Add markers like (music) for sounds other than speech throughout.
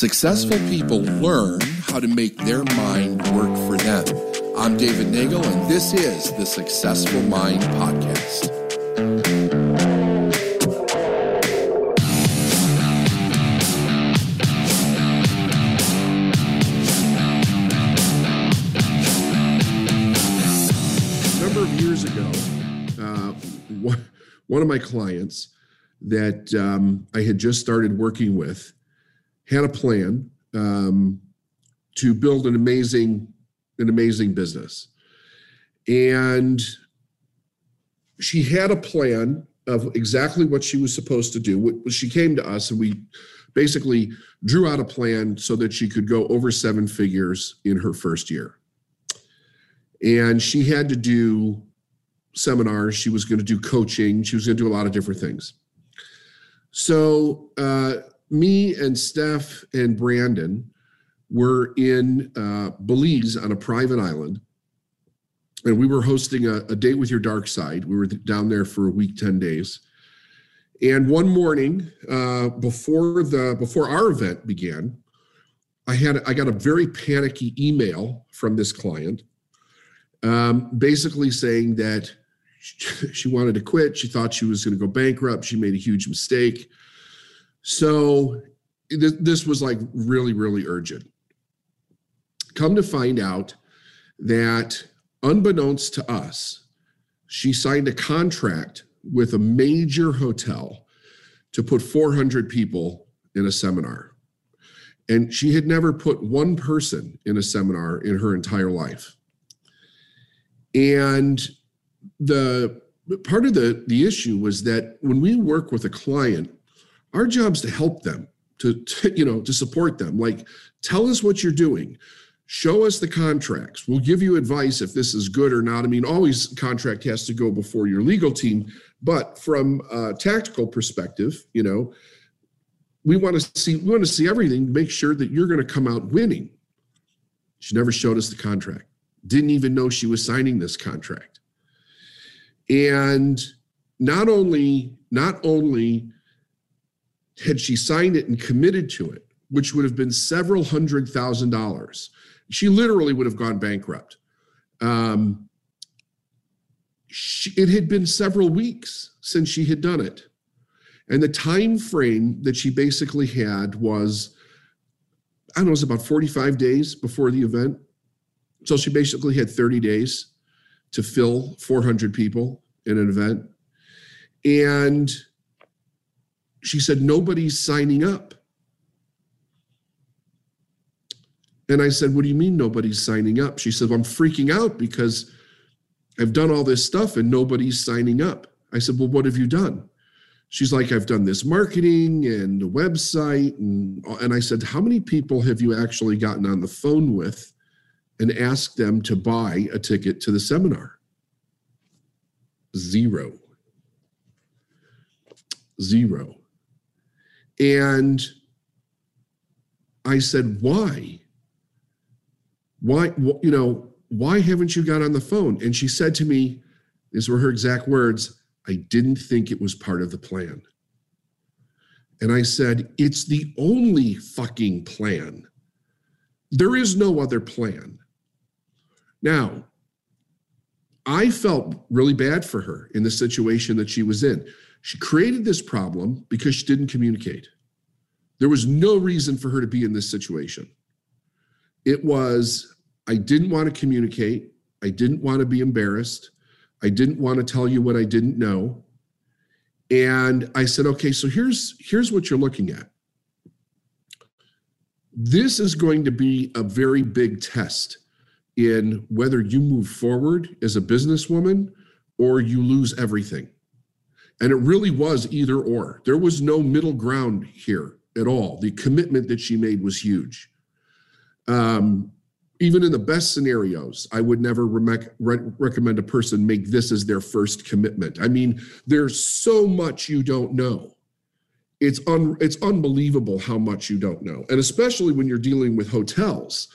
Successful people learn how to make their mind work for them. I'm David Nagel, and this is the Successful Mind Podcast. A number of years ago, uh, one, one of my clients that um, I had just started working with had a plan um, to build an amazing, an amazing business, and she had a plan of exactly what she was supposed to do. She came to us, and we basically drew out a plan so that she could go over seven figures in her first year. And she had to do seminars. She was going to do coaching. She was going to do a lot of different things. So uh, me and Steph and Brandon were in uh, Belize on a private island, and we were hosting a, a date with your dark side. We were down there for a week, ten days. And one morning, uh, before the before our event began, I had I got a very panicky email from this client, um, basically saying that she wanted to quit. She thought she was going to go bankrupt. She made a huge mistake. So th- this was like really, really urgent. Come to find out that, unbeknownst to us, she signed a contract with a major hotel to put 400 people in a seminar. And she had never put one person in a seminar in her entire life. And the part of the, the issue was that when we work with a client, our job is to help them, to, to you know, to support them. Like, tell us what you're doing. Show us the contracts. We'll give you advice if this is good or not. I mean, always contract has to go before your legal team, but from a tactical perspective, you know, we want to see we want to see everything make sure that you're going to come out winning. She never showed us the contract. Didn't even know she was signing this contract. And not only not only had she signed it and committed to it, which would have been several hundred thousand dollars, she literally would have gone bankrupt. Um, she, it had been several weeks since she had done it, and the time frame that she basically had was, I don't know, it was about forty-five days before the event. So she basically had thirty days to fill 400 people in an event. And she said, Nobody's signing up. And I said, What do you mean nobody's signing up? She said, well, I'm freaking out because I've done all this stuff and nobody's signing up. I said, Well, what have you done? She's like, I've done this marketing and the website. And, and I said, How many people have you actually gotten on the phone with and asked them to buy a ticket to the seminar? Zero. Zero. And I said, Why? Why, you know, why haven't you got on the phone? And she said to me, these were her exact words, I didn't think it was part of the plan. And I said, It's the only fucking plan. There is no other plan. Now, I felt really bad for her in the situation that she was in. She created this problem because she didn't communicate. There was no reason for her to be in this situation. It was, I didn't want to communicate. I didn't want to be embarrassed. I didn't want to tell you what I didn't know. And I said, okay, so here's here's what you're looking at. This is going to be a very big test in whether you move forward as a businesswoman or you lose everything. And it really was either or. There was no middle ground here at all. The commitment that she made was huge. Um, even in the best scenarios, I would never re- recommend a person make this as their first commitment. I mean, there's so much you don't know. It's un- it's unbelievable how much you don't know, and especially when you're dealing with hotels.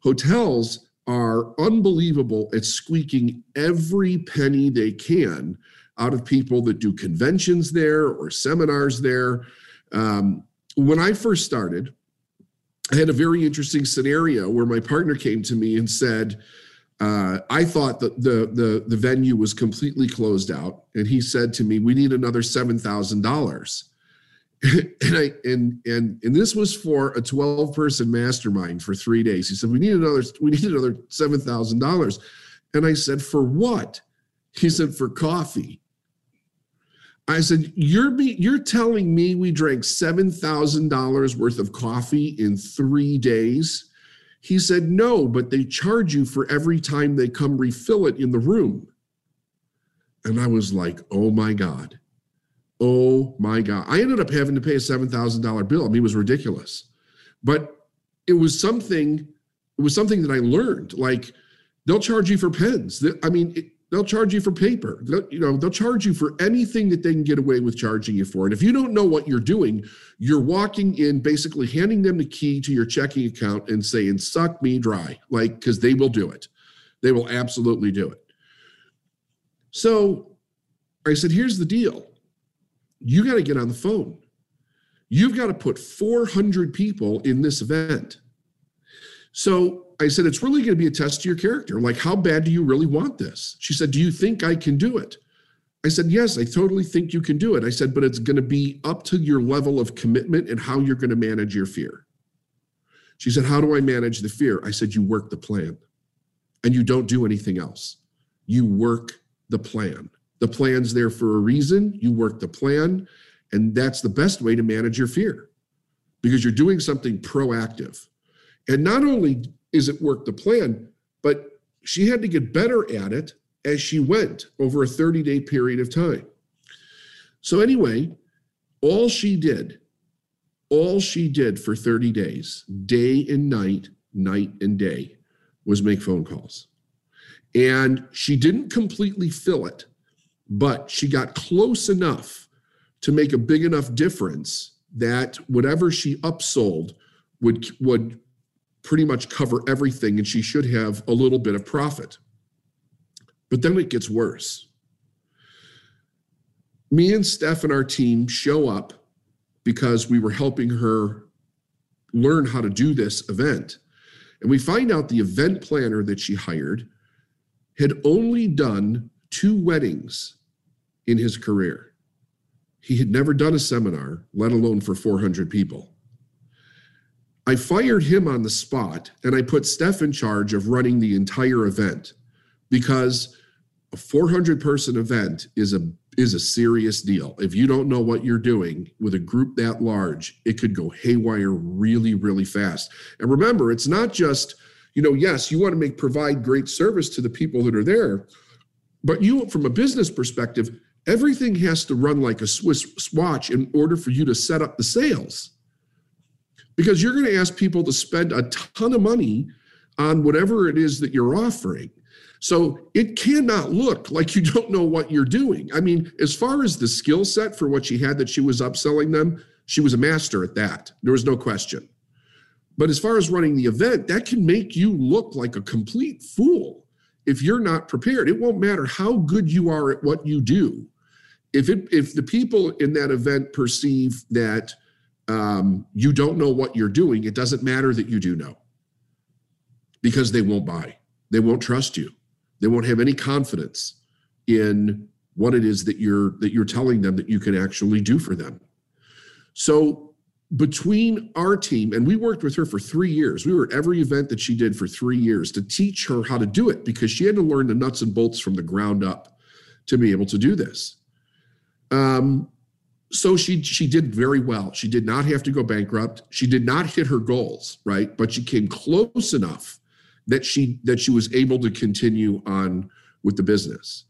Hotels are unbelievable at squeaking every penny they can out of people that do conventions there or seminars there. Um, when I first started, I had a very interesting scenario where my partner came to me and said, uh, I thought that the, the the venue was completely closed out, and he said to me, "We need another seven thousand dollars." (laughs) and I and and and this was for a twelve person mastermind for three days. He said, "We need another we need another seven thousand dollars," and I said, "For what?" He said, "For coffee." I said, "You're be, you're telling me we drank seven thousand dollars worth of coffee in three days?" He said, "No, but they charge you for every time they come refill it in the room." And I was like, "Oh my god." Oh my God. I ended up having to pay a $7,000 bill. I mean, it was ridiculous. But it was something, it was something that I learned. Like they'll charge you for pens. I mean, it, they'll charge you for paper. They'll, you know, they'll charge you for anything that they can get away with charging you for. And if you don't know what you're doing, you're walking in, basically handing them the key to your checking account and saying, suck me dry. Like, because they will do it. They will absolutely do it. So I said, here's the deal you got to get on the phone. You've got to put 400 people in this event. So I said, it's really going to be a test to your character. Like, how bad do you really want this? She said, Do you think I can do it? I said, Yes, I totally think you can do it. I said, But it's going to be up to your level of commitment and how you're going to manage your fear. She said, How do I manage the fear? I said, You work the plan and you don't do anything else. You work the plan. The plan's there for a reason. You work the plan, and that's the best way to manage your fear because you're doing something proactive. And not only is it work the plan, but she had to get better at it as she went over a 30 day period of time. So, anyway, all she did, all she did for 30 days, day and night, night and day, was make phone calls. And she didn't completely fill it but she got close enough to make a big enough difference that whatever she upsold would would pretty much cover everything and she should have a little bit of profit but then it gets worse me and steph and our team show up because we were helping her learn how to do this event and we find out the event planner that she hired had only done two weddings in his career. He had never done a seminar, let alone for 400 people. I fired him on the spot and I put Steph in charge of running the entire event because a 400 person event is a is a serious deal. If you don't know what you're doing with a group that large, it could go haywire really really fast. And remember, it's not just, you know, yes, you want to make provide great service to the people that are there, but you from a business perspective, Everything has to run like a Swiss watch in order for you to set up the sales. Because you're going to ask people to spend a ton of money on whatever it is that you're offering. So it cannot look like you don't know what you're doing. I mean, as far as the skill set for what she had that she was upselling them, she was a master at that. There was no question. But as far as running the event, that can make you look like a complete fool if you're not prepared. It won't matter how good you are at what you do. If it if the people in that event perceive that um, you don't know what you're doing, it doesn't matter that you do know because they won't buy. They won't trust you. They won't have any confidence in what it is that you're that you're telling them that you can actually do for them. So between our team and we worked with her for three years we were at every event that she did for three years to teach her how to do it because she had to learn the nuts and bolts from the ground up to be able to do this um, so she she did very well she did not have to go bankrupt she did not hit her goals right but she came close enough that she that she was able to continue on with the business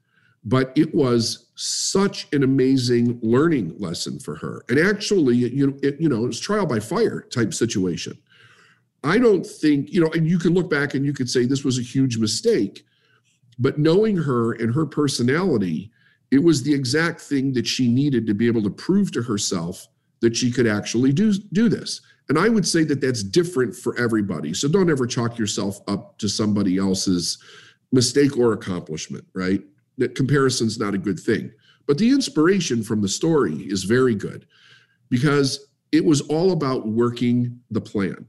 but it was such an amazing learning lesson for her. And actually, you know, it, you know, it was trial by fire type situation. I don't think, you know, and you can look back and you could say this was a huge mistake, but knowing her and her personality, it was the exact thing that she needed to be able to prove to herself that she could actually do do this. And I would say that that's different for everybody. So don't ever chalk yourself up to somebody else's mistake or accomplishment, right? that comparison's not a good thing. But the inspiration from the story is very good because it was all about working the plan.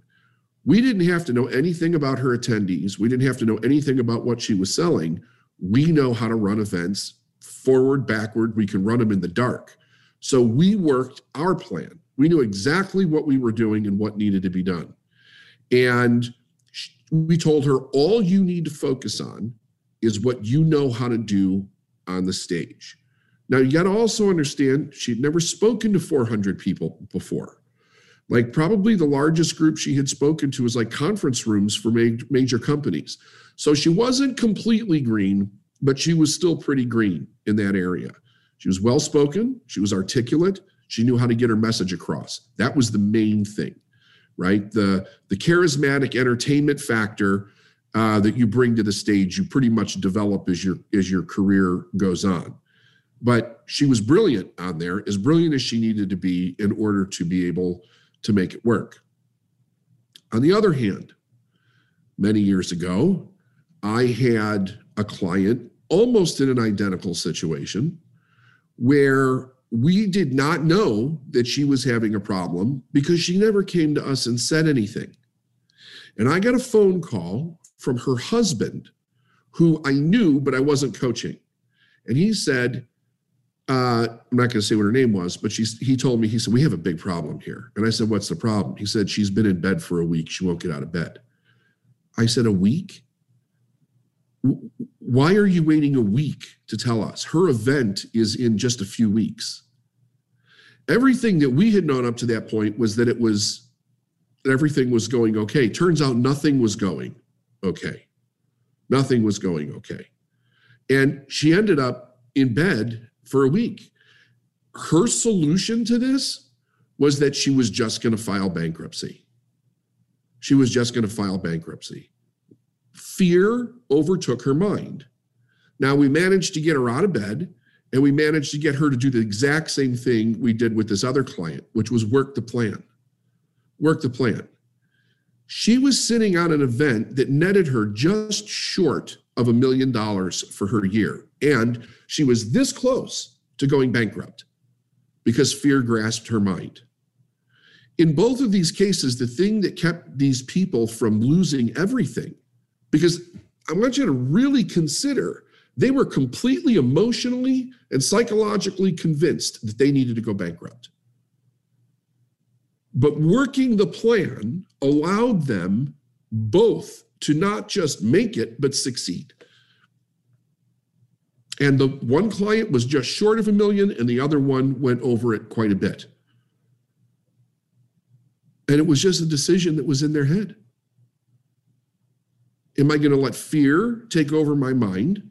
We didn't have to know anything about her attendees. We didn't have to know anything about what she was selling. We know how to run events forward, backward. We can run them in the dark. So we worked our plan. We knew exactly what we were doing and what needed to be done. And we told her all you need to focus on is what you know how to do on the stage. Now, you got to also understand she'd never spoken to 400 people before. Like, probably the largest group she had spoken to was like conference rooms for major companies. So she wasn't completely green, but she was still pretty green in that area. She was well spoken, she was articulate, she knew how to get her message across. That was the main thing, right? The, the charismatic entertainment factor uh, that you bring to the stage, you pretty much develop as your as your career goes on. But she was brilliant on there, as brilliant as she needed to be in order to be able to make it work. On the other hand, many years ago, I had a client almost in an identical situation where we did not know that she was having a problem because she never came to us and said anything. And I got a phone call from her husband, who I knew, but I wasn't coaching. And he said, uh, I'm not going to say what her name was, but she's, he told me, he said, We have a big problem here. And I said, What's the problem? He said, She's been in bed for a week. She won't get out of bed. I said, A week? Why are you waiting a week to tell us? Her event is in just a few weeks. Everything that we had known up to that point was that it was everything was going okay. Turns out nothing was going okay. Nothing was going okay. And she ended up in bed for a week. Her solution to this was that she was just going to file bankruptcy. She was just going to file bankruptcy. Fear overtook her mind. Now we managed to get her out of bed and we managed to get her to do the exact same thing we did with this other client, which was work the plan. Work the plan. She was sitting on an event that netted her just short of a million dollars for her year. And she was this close to going bankrupt because fear grasped her mind. In both of these cases, the thing that kept these people from losing everything, because I want you to really consider they were completely emotionally and psychologically convinced that they needed to go bankrupt. But working the plan allowed them both to not just make it, but succeed. And the one client was just short of a million, and the other one went over it quite a bit. And it was just a decision that was in their head. Am I going to let fear take over my mind?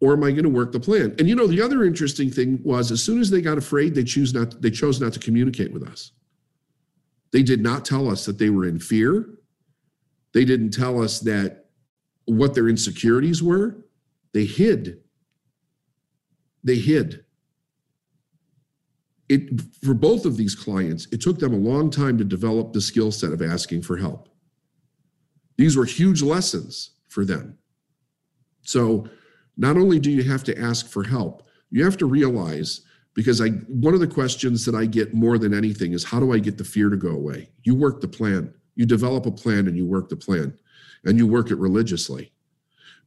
Or am I going to work the plan? And you know, the other interesting thing was as soon as they got afraid, they choose not they chose not to communicate with us. They did not tell us that they were in fear. They didn't tell us that what their insecurities were. They hid. They hid. It for both of these clients, it took them a long time to develop the skill set of asking for help. These were huge lessons for them. So, not only do you have to ask for help, you have to realize because I one of the questions that I get more than anything is how do I get the fear to go away? You work the plan. You develop a plan and you work the plan and you work it religiously.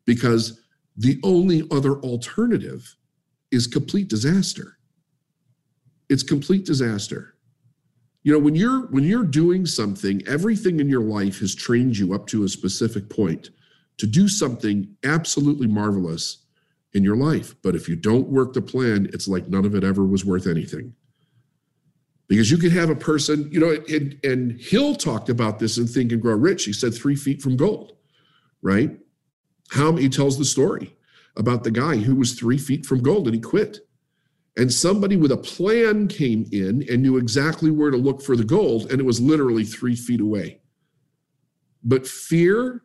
Because the only other alternative is complete disaster. It's complete disaster. You know, when you're when you're doing something, everything in your life has trained you up to a specific point to do something absolutely marvelous in your life. But if you don't work the plan, it's like none of it ever was worth anything. Because you could have a person, you know, and, and Hill talked about this in Think and Grow Rich. He said three feet from gold, right? How he tells the story about the guy who was three feet from gold and he quit. And somebody with a plan came in and knew exactly where to look for the gold, and it was literally three feet away. But fear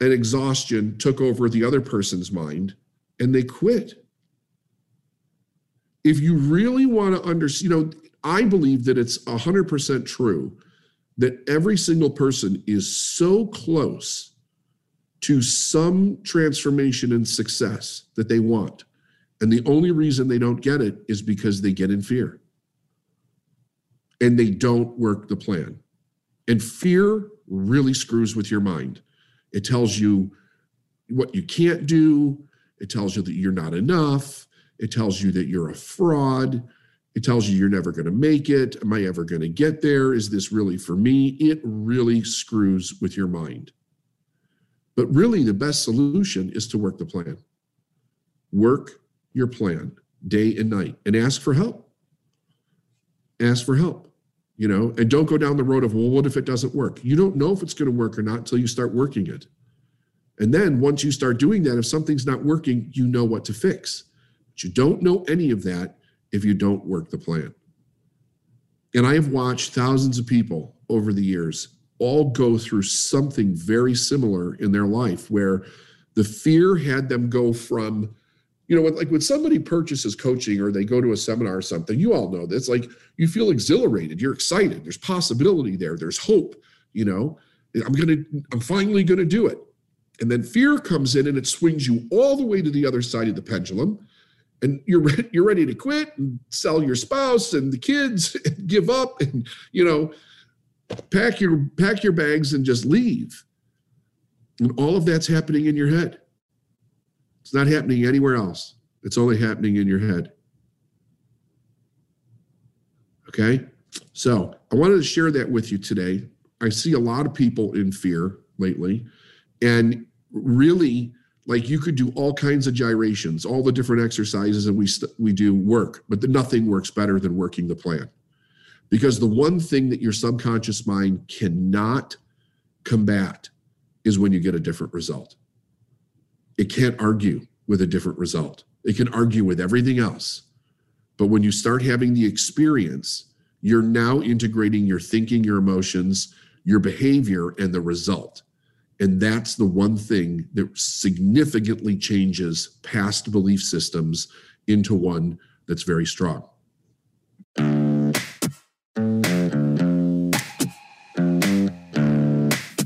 and exhaustion took over the other person's mind, and they quit. If you really want to understand, you know, I believe that it's 100% true that every single person is so close to some transformation and success that they want. And the only reason they don't get it is because they get in fear and they don't work the plan. And fear really screws with your mind. It tells you what you can't do, it tells you that you're not enough, it tells you that you're a fraud. It tells you you're never going to make it. Am I ever going to get there? Is this really for me? It really screws with your mind. But really, the best solution is to work the plan. Work your plan day and night and ask for help. Ask for help, you know, and don't go down the road of, well, what if it doesn't work? You don't know if it's going to work or not until you start working it. And then once you start doing that, if something's not working, you know what to fix. But you don't know any of that if you don't work the plan. And I have watched thousands of people over the years all go through something very similar in their life where the fear had them go from you know like when somebody purchases coaching or they go to a seminar or something you all know this like you feel exhilarated you're excited there's possibility there there's hope you know? I'm gonna i'm finally gonna do it. And then fear comes in and it swings you all the way to the other side of the pendulum. And you're re- (laughs) you're ready to quit and sell your spouse and the kids (laughs) and give up and you know pack your pack your bags and just leave. And all of that's happening in your head it's not happening anywhere else. It's only happening in your head. Okay? So i wanted to share that with you today. I see a lot of people in fear lately and really like you could do all kinds of gyrations all the different exercises and we st- we do work but the, nothing works better than working the plan. Because the one thing that your subconscious mind cannot combat is when you get a different result it can't argue with a different result. It can argue with everything else. But when you start having the experience you're now integrating your thinking your emotions your behavior and the result. And that's the one thing that significantly changes past belief systems into one that's very strong.